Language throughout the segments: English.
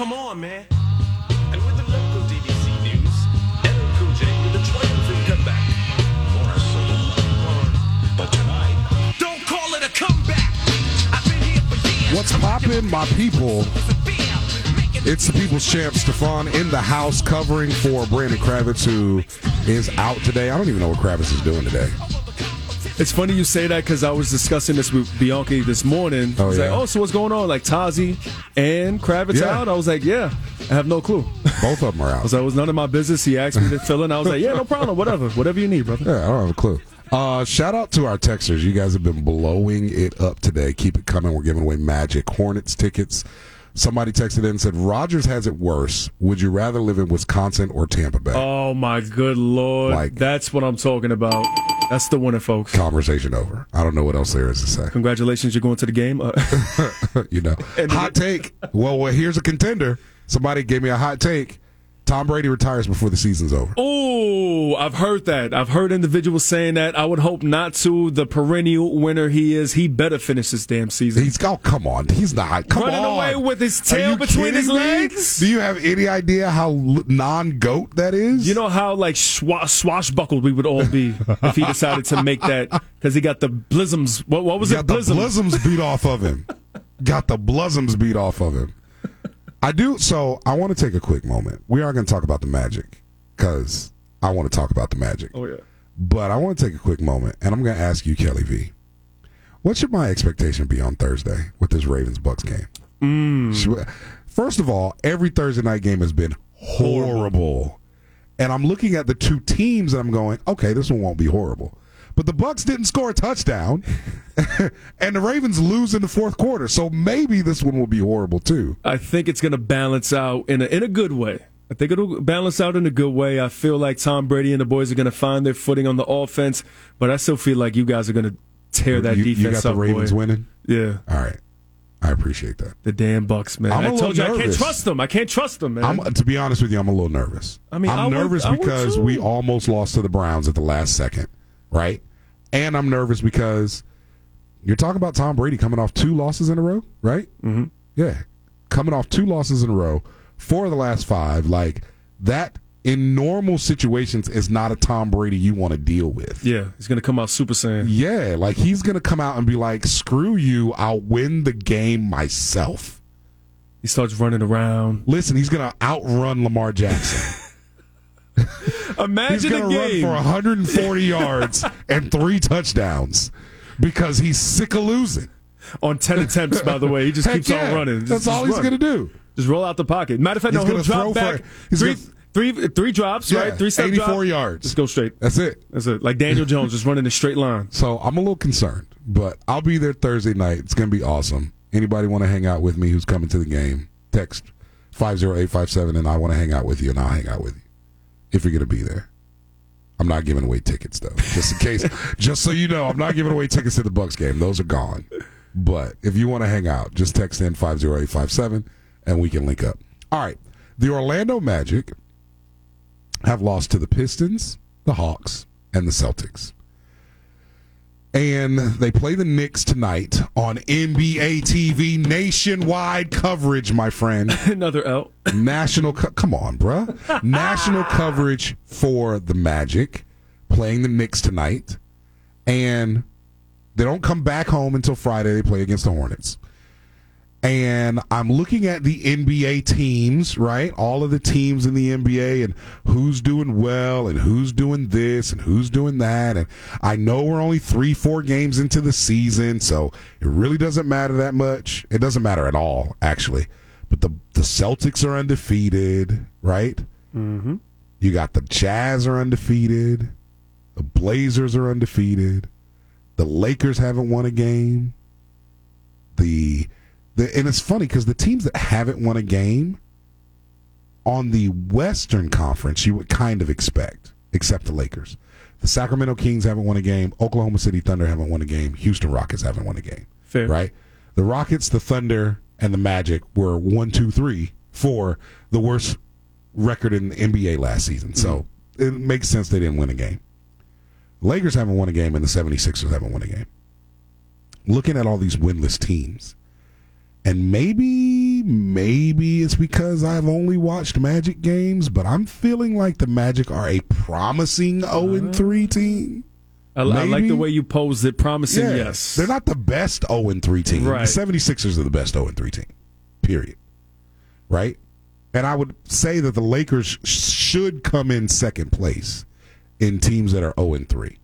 come on, man. And with the local DBC news, LL Cool J with a triumphant comeback. More so than But tonight, Don't call it a comeback. I've been here for years. What's poppin', my people? It's the People's Champ Stefan in the house covering for Brandon Kravitz, who is out today. I don't even know what Kravitz is doing today. It's funny you say that because I was discussing this with Bianchi this morning. Oh, I was yeah? like, oh, so what's going on? Like Tazi and Kravitz Yeah. out? I was like, yeah, I have no clue. Both of them are I out. was like, it was none of my business. He asked me to fill in. I was like, yeah, no problem. Whatever. Whatever you need, brother. Yeah, I don't have a clue. Uh, shout out to our texters. You guys have been blowing it up today. Keep it coming. We're giving away Magic Hornets tickets. Somebody texted in and said, Rogers has it worse. Would you rather live in Wisconsin or Tampa Bay? Oh, my good Lord. Like- That's what I'm talking about. That's the winner, folks. Conversation over. I don't know what else there is to say. Congratulations, you're going to the game. Uh, you know, hot take. Well, well, here's a contender. Somebody gave me a hot take. Tom Brady retires before the season's over. oh, I've heard that. I've heard individuals saying that. I would hope not to. The perennial winner he is, he better finish this damn season. He's oh come on, he's not come Running on. away with his tail between his me? legs? Do you have any idea how non goat that is? You know how like swa- swashbuckled we would all be if he decided to make that because he got the blisms. What, what was got it? the Blism. blisms beat off of him. got the blisms beat off of him. I do. So I want to take a quick moment. We are going to talk about the Magic because I want to talk about the Magic. Oh yeah. But I want to take a quick moment, and I'm going to ask you, Kelly V. What should my expectation be on Thursday with this Ravens Bucks game? Mm. Should- First of all, every Thursday night game has been horrible. And I'm looking at the two teams and I'm going, okay, this one won't be horrible. But the Bucks didn't score a touchdown, and the Ravens lose in the fourth quarter. So maybe this one will be horrible too. I think it's going to balance out in a, in a good way. I think it'll balance out in a good way. I feel like Tom Brady and the boys are going to find their footing on the offense, but I still feel like you guys are going to tear that you, you defense got up. the Ravens boy. winning. Yeah, All right, I appreciate that. the damn Bucks, man. I'm a I told you I can't trust them. I can't trust them, man. I'm to be honest with you, I'm a little nervous. I mean, I'm I nervous would because too. we almost lost to the Browns at the last second, right? And I'm nervous because you're talking about Tom Brady coming off two losses in a row, right? Mm-hmm. Yeah, coming off two losses in a row, four of the last five. Like that in normal situations is not a Tom Brady you want to deal with. yeah, he's going to come out super saiyan. Yeah, like he's gonna come out and be like, "Screw you! I'll win the game myself." He starts running around. Listen, he's gonna outrun Lamar Jackson. He's Imagine going a to run for 140 yards and three touchdowns because he's sick of losing. on 10 attempts, by the way. He just Heck keeps yeah. on running. Just- That's all he's run. going to do. Just roll out the pocket. Matter of fact, He's no, he'll drop throw for- back. he's three, three, three drops, Yeah, right? Three step 84 drop. yards. Just go straight. That's it. That's it. Like Daniel Jones, just running a straight line. So I'm a little concerned, but I'll be there Thursday night. It's going to be awesome. Anybody want to hang out with me who's coming to the game? Text 50857 and I want to hang out with you and I'll hang out with you if you're going to be there. I'm not giving away tickets though, just in case. just so you know, I'm not giving away tickets to the Bucks game. Those are gone. But if you want to hang out, just text in 50857 and we can link up. All right. The Orlando Magic have lost to the Pistons, the Hawks, and the Celtics. And they play the Knicks tonight on NBA TV nationwide coverage, my friend. Another L. National, co- come on, bruh. National coverage for the Magic playing the Knicks tonight, and they don't come back home until Friday. They play against the Hornets. And I'm looking at the NBA teams, right? All of the teams in the NBA and who's doing well and who's doing this and who's doing that. And I know we're only three, four games into the season, so it really doesn't matter that much. It doesn't matter at all, actually. But the the Celtics are undefeated, right? Mm-hmm. You got the Jazz are undefeated. The Blazers are undefeated. The Lakers haven't won a game. The the and it's funny because the teams that haven't won a game on the Western Conference, you would kind of expect, except the Lakers. The Sacramento Kings haven't won a game. Oklahoma City Thunder haven't won a game. Houston Rockets haven't won a game. Fair. Right? The Rockets, the Thunder, and the Magic were one, two, three for the worst record in the NBA last season. So mm-hmm. it makes sense they didn't win a game. Lakers haven't won a game, and the 76ers haven't won a game. Looking at all these winless teams, and maybe maybe it's because I've only watched Magic games, but I'm feeling like the Magic are a promising 0 and uh-huh. 3 team. I, I like the way you posed it. Promising, Yeah. yes. They're not the best 0 and 3 team. Right. The 76ers are the best 0 and 3 team. Period. Right? And I would say that the Lakers sh- should come in second place in teams that are 0 and 3.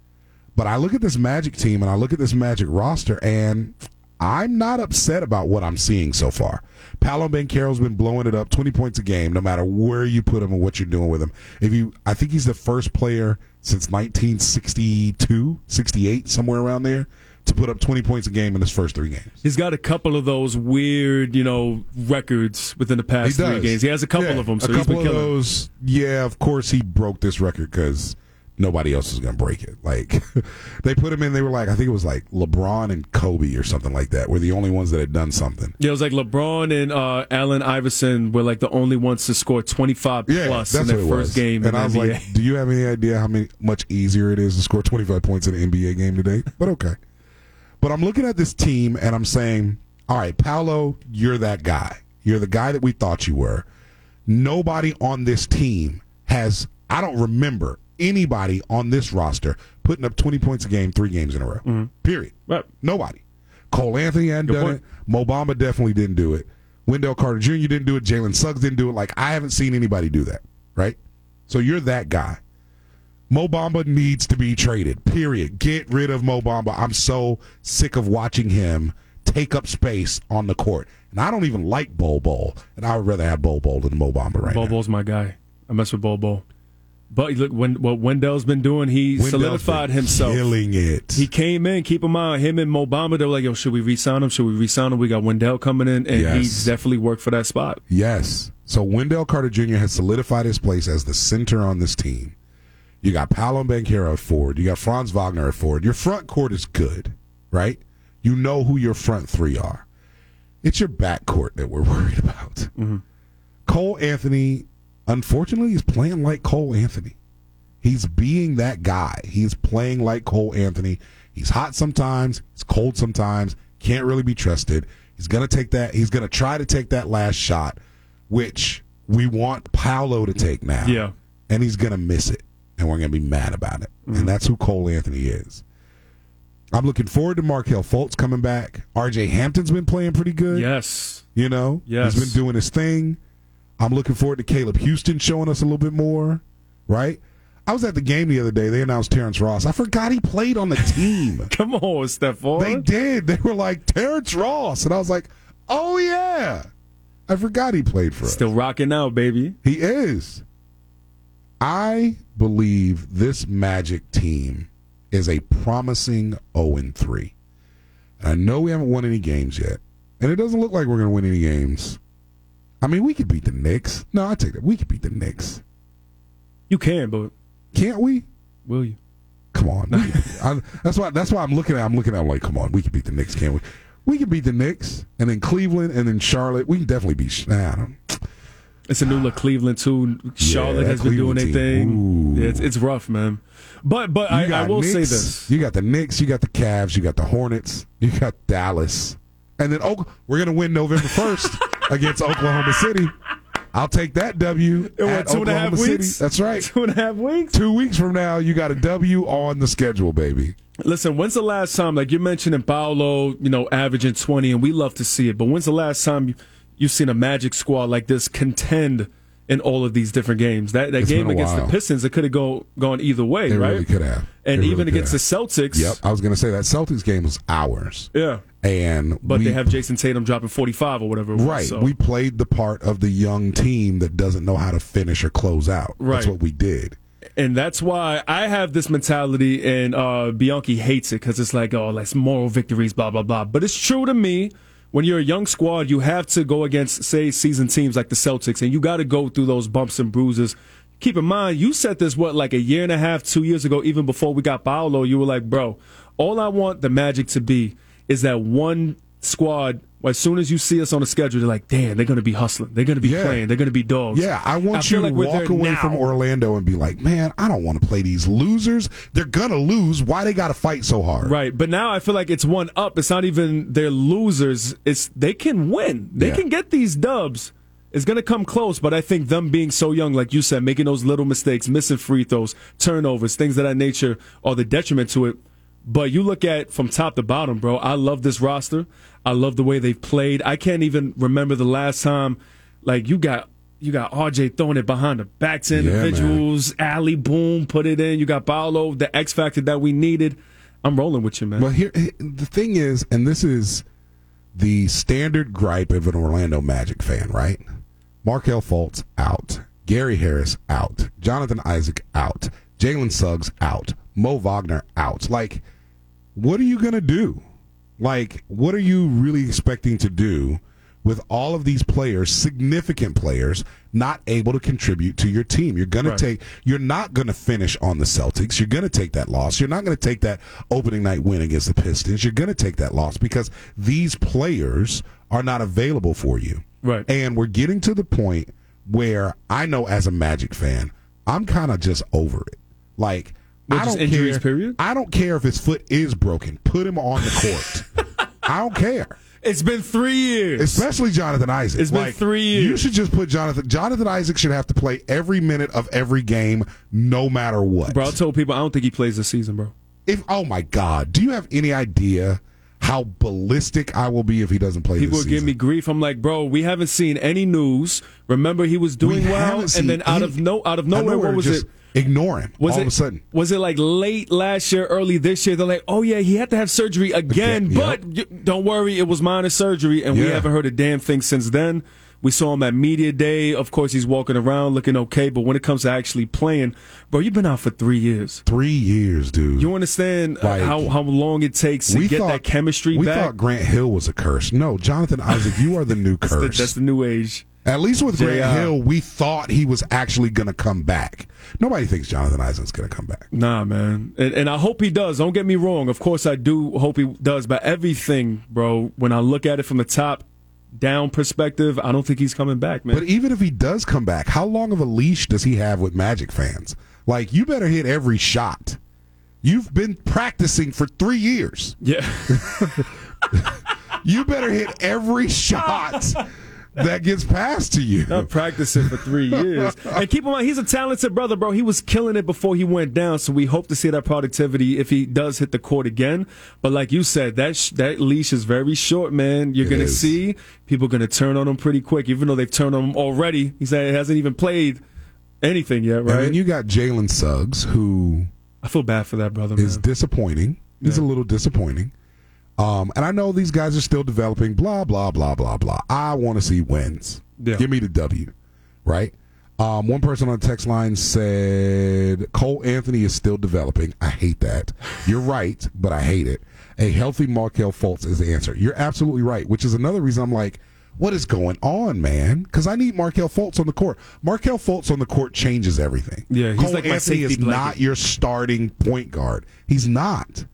But I look at this Magic team and I look at this Magic roster and I'm not upset about what I'm seeing so far. Paolo Banchero's been blowing it up, 20 points a game, no matter where you put him and what you're doing with him. If you, I think he's the first player since 1962, 68, somewhere around there, to put up 20 points a game in his first three games. He's got a couple of those weird, you know, records within the past three games. He has a couple Yeah, of them, so a couple of those. Yeah, of course he broke this record because nobody else is going to break it. Like they put him in. They were like, I think it was like LeBron and Kobe or something like that. Were the only ones that had done something. Yeah, it was like LeBron and uh, Allen Iverson were like the only ones to score 25 Yeah, plus in their first was. game And in I was NBA. like, do you have any idea how many much easier it is to score 25 points in an NBA game today? But okay. But I'm looking at this team and I'm saying, all right, Paolo, you're that guy. You're the guy that we thought you were. Nobody on this team has, I don't remember anybody on this roster putting up 20 points a game three games in a row. Mm-hmm. Period. Right. Nobody. Cole Anthony hadn't Good done point. it. Mo Bamba definitely didn't do it. Wendell Carter Jr. didn't do it. Jalen Suggs didn't do it. Like, I haven't seen anybody do that. Right? So you're that guy. Mo Bamba needs to be traded. Period. Get rid of Mo Bamba. I'm so sick of watching him take up space on the court. And I don't even like Bol Bol. And I would rather have Bol Bol than Mo Bamba right now. Bobo's my guy. I mess with Bobo. But look, when, what Wendell's been doing, he Wendell's solidified himself. Killing it. He came in, keep in mind, him and Mo Bamba, they were like, yo, should we re-sign him? Should we re-sign him? We got Wendell coming in, and Yes. he definitely worked for that spot. Yes. So Wendell Carter Jr. has solidified his place as the center on this team. You got Paolo Banchero at forward. You got Franz Wagner at forward. Your front court is good, right? You know who your front three are. It's your back court that we're worried about. Mm-hmm. Cole Anthony, unfortunately, he's playing like Cole Anthony. He's being that guy. He's playing like Cole Anthony. He's hot sometimes. He's cold sometimes. Can't really be trusted. He's gonna take that. He's gonna try to take that last shot, which we want Paolo to take now. Yeah. and he's gonna miss it, and we're gonna be mad about it. Mm-hmm. And that's who Cole Anthony is. I'm looking forward to Markelle Fultz coming back. R.J. Hampton's been playing pretty good. Yes. You know, Yes. he's been doing his thing. I'm looking forward to Caleb Houstan showing us a little bit more, right? I was at the game the other day. They announced Terrence Ross. I forgot he played on the team. Come on, Stephon. they did. They were like Terrence Ross, and I was like, oh yeah, I forgot he played for us. Still rocking out, baby. He is. I believe this Magic team is a promising 0 and 3. I know we haven't won any games yet, and it doesn't look like we're going to win any games. I mean, we could beat the Knicks. No, I take that. We could beat the Knicks. You can, but Can't we? will you? Come on. I, that's why. That's why I'm looking at. I'm looking at. Like, come on. We can beat the Knicks, can't we? We can beat the Knicks, and then Cleveland, and then Charlotte. We can definitely beat. Nah, I don't, It's a new look Cleveland too. Charlotte that has been doing their thing. Yeah, it's, it's rough, man. But but I, I will say this. You got the Knicks, you got the Cavs, you got the Hornets, you got Dallas. And then oh, we're going to win November 1st against Oklahoma City. I'll take that W at two and a half Oklahoma City. weeks? That's right. Two and a half weeks. Two weeks from now, you got a W on the schedule, baby. Listen, when's the last time, like you're mentioning Paolo, you know, averaging 20, and we love to see it, but when's the last time you've seen a Magic squad like this contend in all of these different games? That, that It's game against while. the Pistons, it could have go, gone either way, It right? really could have. And even against the. Celtics. Yep. I was going to say that Celtics game was ours. Yeah. And But we, they have Jayson Tatum dropping 45 or whatever. it was, Right. so. We played the part of the young team that doesn't know how to finish or close out. Right. That's what we did. and that's why I have this mentality, and uh, Bianchi hates it because it's like, oh, that's moral victories, blah blah blah. But it's true to me. When you're a young squad, you have to go against, say, seasoned teams like the Celtics, and you got to go through those bumps and bruises. Keep in mind, you said this what like a year and a half, two years ago, even before we got Paolo. You were like, bro, all I want the Magic to be is that one squad. As soon as you see us on the schedule, they're like, "Damn, they're going to be hustling. They're going to be Yeah. playing. They're going to be dogs." Yeah, I want feel you like to walk away now. from Orlando and be like, man, I don't want to play these losers. They're gonna lose. Why they got to fight so hard? Right, but now I feel like it's one up. It's not even they're losers. It's they can win. They Yeah. can get these dubs. It's going to come close, but I think them being so young, like you said, making those little mistakes, missing free throws, turnovers, things of that nature are the detriment to it. But you look at from top to bottom, bro. I love this roster. I love the way they've played. I can't even remember the last time, like you got you got RJ throwing it behind the backs of Yeah, individuals. Ali boom, put it in. You got Paolo, the X factor that we needed. I'm rolling with you, man. Well, here, the thing is, and this is the standard gripe of an Orlando Magic fan, right? Markelle Fultz out, Gary Harris out, Jonathan Isaac out, Jalen Suggs out, Mo Wagner out. Like, what are you gonna do? Like, what are you really expecting to do with all of these players, significant players, not able to contribute to your team? You're gonna take. You're not gonna finish on the Celtics. You're gonna take that loss. You're not gonna take that opening night win against the Pistons. You're gonna take that loss because these players are not available for you. Right. And we're getting to the point where I know as a Magic fan, I'm kind of just over it. Like, What, I don't injuries, care. period? I don't care if his foot is broken. Put him on the court. I don't care. It's been three years. Especially Jonathan Isaac. It's been three years. You should just put Jonathan. Jonathan Isaac should have to play every minute of every game, no matter what. bro, I told people I don't think he plays this season, bro. if oh my God, do you have any idea how ballistic I will be if he doesn't play? People give me grief. I'm like, bro, we haven't seen any news. Remember, he was doing We well, and then out of no, out of nowhere, what was just it? Ignore him Was all it of a sudden. Was it like late last year, early this year? They're like, oh yeah, he had to have surgery again, Again, but yep. don't worry, it was minor surgery, and we haven't heard a damn thing since then. We saw him at media day. Of course, he's walking around looking okay, but when it comes to actually playing, bro, you've been out for three years. Three years, dude. You understand uh, Like, how how long it takes to get that chemistry we back? thought Grant Hill was a curse. No, Jonathan Isaac, you are the new That's the- curse. that's the new age. At least with Grant JR. Hill, we thought he was actually going to come back. Nobody thinks Jonathan Isaac's going to come back. Nah, man, and, and I hope he does. Don't get me wrong. Of course, I do hope he does. But everything, bro, when I look at it from the top down perspective, I don't think he's coming back, man. But even if he does come back, how long of a leash does he have with Magic fans? Like, you better hit every shot. You've been practicing for three years. yeah, You better hit every shot that gets passed to you. not practicing for three years. And keep in mind, he's a talented brother, bro. He was killing it before he went down. So we hope to see that productivity if he does hit the court again. But like you said, that sh- that leash is very short, man. You're gonna see people gonna turn on him pretty quick, even though they've turned on him already. He said he hasn't even played anything yet, And right? then you got Jalen Suggs, who I feel bad for that brother, is man. disappointing. He's a little disappointing. Um, and I know these guys are still developing, blah, blah, blah, blah, blah. I want to see wins. Yeah. Give me the W, right? Um, one person on the text line said Cole Anthony is still developing. I hate that. You're right, but I hate it. A healthy Markelle Fultz is the answer. You're absolutely right, which is another reason I'm like, what is going on, man? Because I need Markelle Fultz on the court. Markelle Fultz on the court changes everything. Yeah, he's Cole like my Anthony is not your starting point guard. He's not.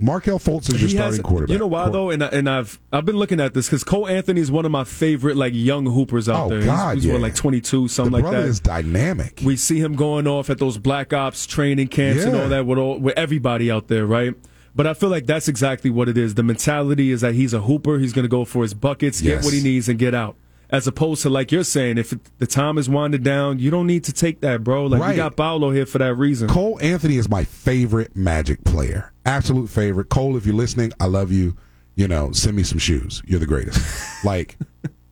Markelle Fultz is your starting has- quarterback. You know why though, and I, and I've I've been looking at this because Cole Anthony is one of my favorite like young hoopers out Oh, there. God, he's, he's yeah. like 22, The something like brother that. is dynamic. we see him going off at those black ops training camps and all that with all with everybody out there, right? But I feel like that's exactly what it is. The mentality is that he's a hooper. He's going to go for his buckets, Yes. get what he needs, and get out. As opposed to like you're saying, if the time is winding down, you don't need to take that, bro. Like we Right. got Paolo here for that reason. Cole Anthony is my favorite Magic player. Absolute favorite. Cole, if you're listening, I love you. You know, send me some shoes. You're the greatest. like,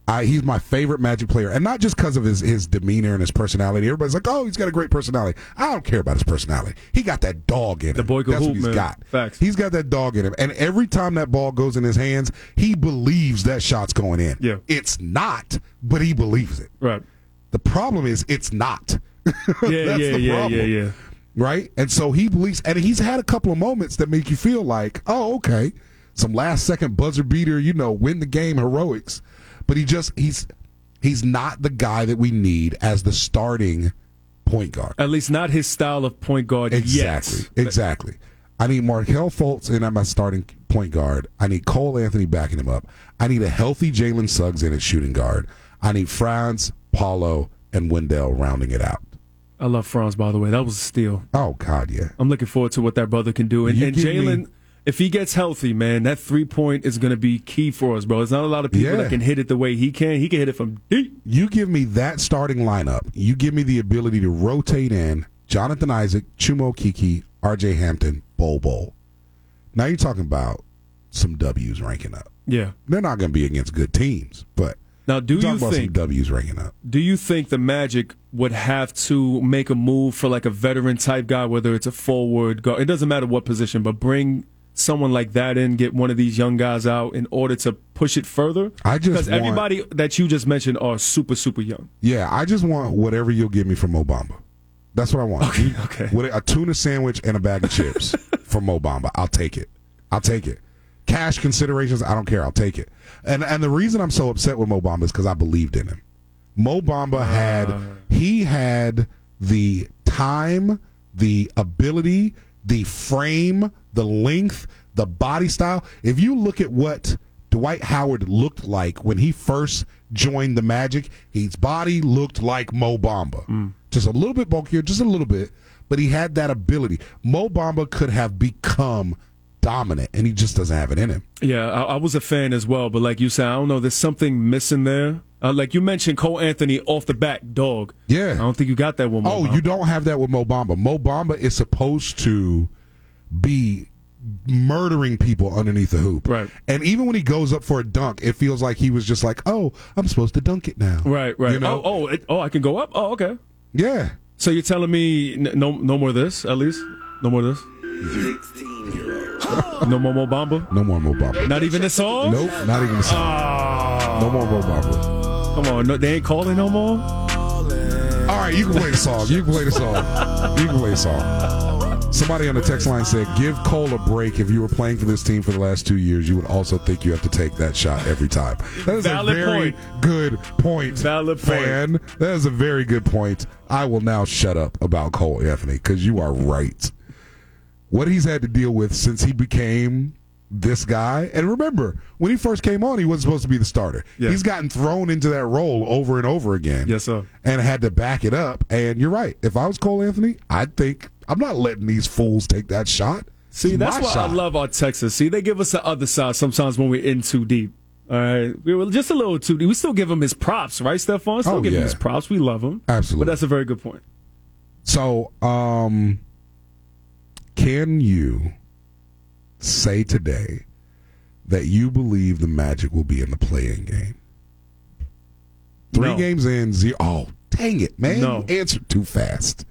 I, he's my favorite Magic player, and not just because of his his demeanor and his personality. Everybody's like, "Oh, he's got a great personality." I don't care about his personality. He got that dog in him. The boy That's hoop, what he's man. got. Facts. He's got that dog in him, and every time that ball goes in his hands, he believes that shot's going in. Yeah. it's not, but he believes it. Right. The problem is, it's not. Yeah, That's yeah, the yeah, yeah, problem yeah. right? And so he believes, and he's had a couple of moments that make you feel like, oh, okay, some last second buzzer beater, you know, win the game heroics. But he just he's he's not the guy that we need as the starting point guard. At least not his style of point guard Exactly, yet. exactly. I need Markelle Fultz in at my starting point guard. I need Cole Anthony backing him up. I need a healthy Jalen Suggs in at shooting guard. I need Franz, Paolo, and Wendell rounding it out. I love Franz, by the way. That was a steal. Oh God, yeah. I'm looking forward to what that brother can do. And, and Jalen, if he gets healthy, man, that three point is going to be key for us, bro. There's not a lot of people Yeah. that can hit it the way he can. He can hit it from deep. You give me that starting lineup. You give me the ability to rotate in Jonathan Isaac, Chuma Okeke, R.J. Hampton, Bol Bol. Now you're talking about some W's ranking up. Yeah. They're not going to be against good teams, but Now, do you about think some W's ranking up? do you think the Magic would have to make a move for like a veteran type guy, whether it's a forward guard? It doesn't matter what position, but bring someone like that in, get one of these young guys out in order to push it further. I just because want- everybody that you just mentioned are super super young. Yeah, I just want whatever you'll give me from Mo Bamba. That's what I want. Okay, okay. With a tuna sandwich and a bag of chips from Mo Bamba. I'll take it. I'll take it. Cash considerations, I don't care. I'll take it. And and the reason I'm so upset with Mo Bamba is because I believed in him. Mo Bamba had ah. he had the time, the ability, the frame, the length, the body style. If you look at what Dwight Howard looked like when he first joined the Magic, his body looked like Mo Bamba. Mm. Just a little bit bulkier, just a little bit, but he had that ability. Mo Bamba could have become dominant, and he just doesn't have it in him. Yeah, I, I was a fan as well, but like you said, I don't know. There's something missing there. Uh, like you mentioned, Cole Anthony off the back, dog. Yeah. I don't think you got that one. Oh, you don't have that with Mo Bamba. Mo Bamba is supposed to be murdering people underneath the hoop. Right. And even when he goes up for a dunk, it feels like he was just like, "Oh, I'm supposed to dunk it now." Right, right. You know? Oh, oh, it, oh, I can go up. Oh, okay. Yeah. So you're telling me n- no, no more of this, at least, no more of this, no more Mo Bamba, No more Mo Bamba. not even the song. Nope. Not even the song. Oh, No more Mo Bamba. come on, no, they ain't calling no more. All right, you can play the song. You can play the song. You can play the song. Somebody on the text line said, "Give Cole a break. If you were playing for this team for the last two years, you would also think you have to take that shot every time." That is Valid a very point. good point, Valid point. fan. That is a very good point. I will now shut up about Cole Anthony because you are right. What he's had to deal with since he became this guy, and remember when he first came on, he wasn't supposed to be the starter. Yeah. He's gotten thrown into that role over and over again Yes, sir. and had to back it up. And you're right. If I was Cole Anthony, I'd think I'm not letting these fools take that shot. See, It's that's why shot. I love our Texas. See, they give us the other side sometimes when we're in too deep. All right, we were just a little too deep. We still give him his props, right, Stephon? Still Oh, give him yeah. his props. We love him. Absolutely. But that's a very good point. So, um, can you say today that you believe the Magic will be in the play-in game? Three No. games in, zero. Oh, dang it, man! No. You answered too fast.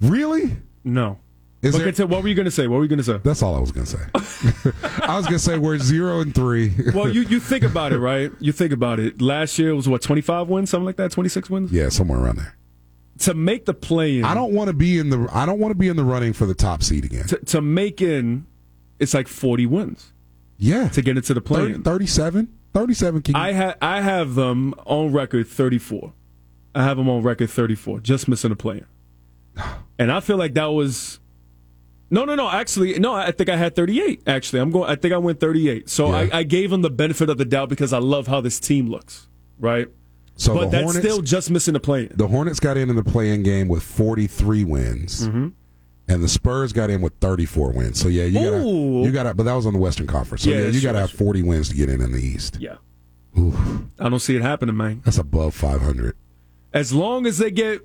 Really? No. Is But there- continue- what were you going to say? What were you going to say? That's all I was gonna say. I was gonna say we're zero and three. Well, you, you think about it, right? You think about it. Last year was what, 25 wins, something like that? 26 wins? yeah, somewhere around there. To make the play in, I don't want to be in the. I don't want to be in the running for the top seed again. to, to make in, it's like 40 wins Yeah, to get into the play 30, in. 37? 37 Can you, I, ha- I have them on record 34. I have them on record 34, just missing a play in. And I feel like that was. No, no, no. Actually, no. I think I had 38. Actually, I'm going. I think I went 38. So Yeah. I, I gave them the benefit of the doubt because I love how this team looks, right? So but that's Hornets, still just missing the play in. the Hornets got in in the play-in game with 43 wins, Mm-hmm. and the Spurs got in with 34 wins. So yeah, you got to you got. But that was on the Western Conference. So Yeah, yeah, you got to have 40 wins to get in in the East. Yeah. Oof, I don't see it happening, man. that's above 500. As long as they get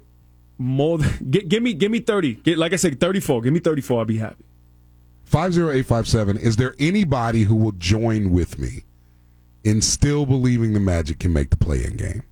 more, than, get, give me give me 30. Get like I said, 34. Give me 34. I'll be happy. 50857. Is there anybody who will join with me in still believing the Magic can make the play-in game?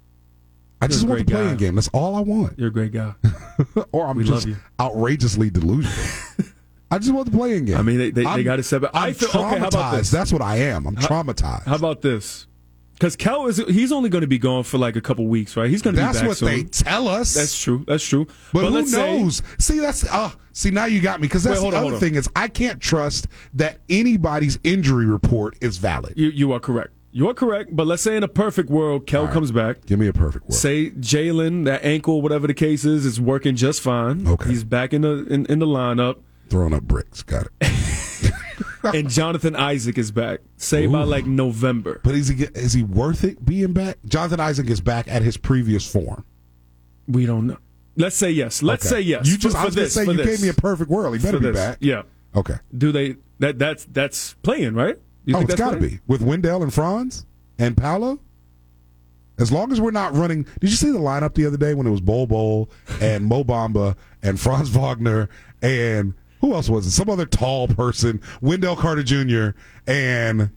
I You're just want the playing guy. game. That's all I want. You're a great guy. or I'm We just outrageously delusional. I just want the playing game. I mean, they- they- they gotta set up- I I'm feel- okay, how about this? That's what I am. I'm traumatized. How about this? Because Kel is he's only going to be gone for like a couple weeks, right? He's going to be That's back what soon. they tell us. That's true. That's true. but, who let's say- knows? see, that's uh, see now you got me because that's Wait, the on, other thing is I can't trust that anybody's injury report is valid. you you are correct. You are correct. But let's say in a perfect world, Kel comes back. Give me a perfect world. Say Jalen, that ankle, whatever the case is, is working just fine. Okay. He's back in the in, in the lineup. Throwing up bricks. Got it. and Jonathan Isaac is back. Say by like November. But is he is he worth it being back? Jonathan Isaac is back at his previous form. We don't know. Let's say yes. Let's Okay. say yes. You just for, I was this. say you this. gave me a perfect world. He better For be this. back. Yeah. Okay. Do they? That that's that's playing right. You oh, it's that's got to be with Wendell and Franz and Paolo. As long as we're not running. Did you see the lineup the other day when it was Bol Bol and Mo Bamba and Franz Wagner and who else was it? Some other tall person, Wendell Carter Jr. and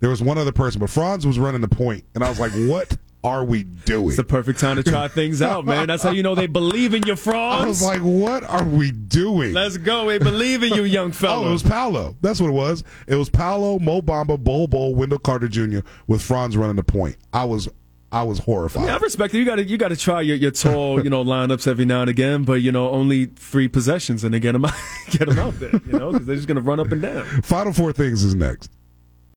there was one other person, but Franz was running the point, and I was like, "What are we doing?" It's the perfect time to try things out, man. That's how you know they believe in your frauds. I was like, "What are we doing?" Let's go. We believe in you, young fella. Oh, it was Paolo. That's what it was. It was Paolo, Mo Bamba, Bol Bol, Wendell Carter Jr. with Franz running the point. I was, I was horrified. Yeah, I respect it. You got to you got to try your, your tall, you know, lineups every now and again, but you know, only three possessions and then get them out, get them out there, you know, because they're just gonna run up and down. Final four things is next.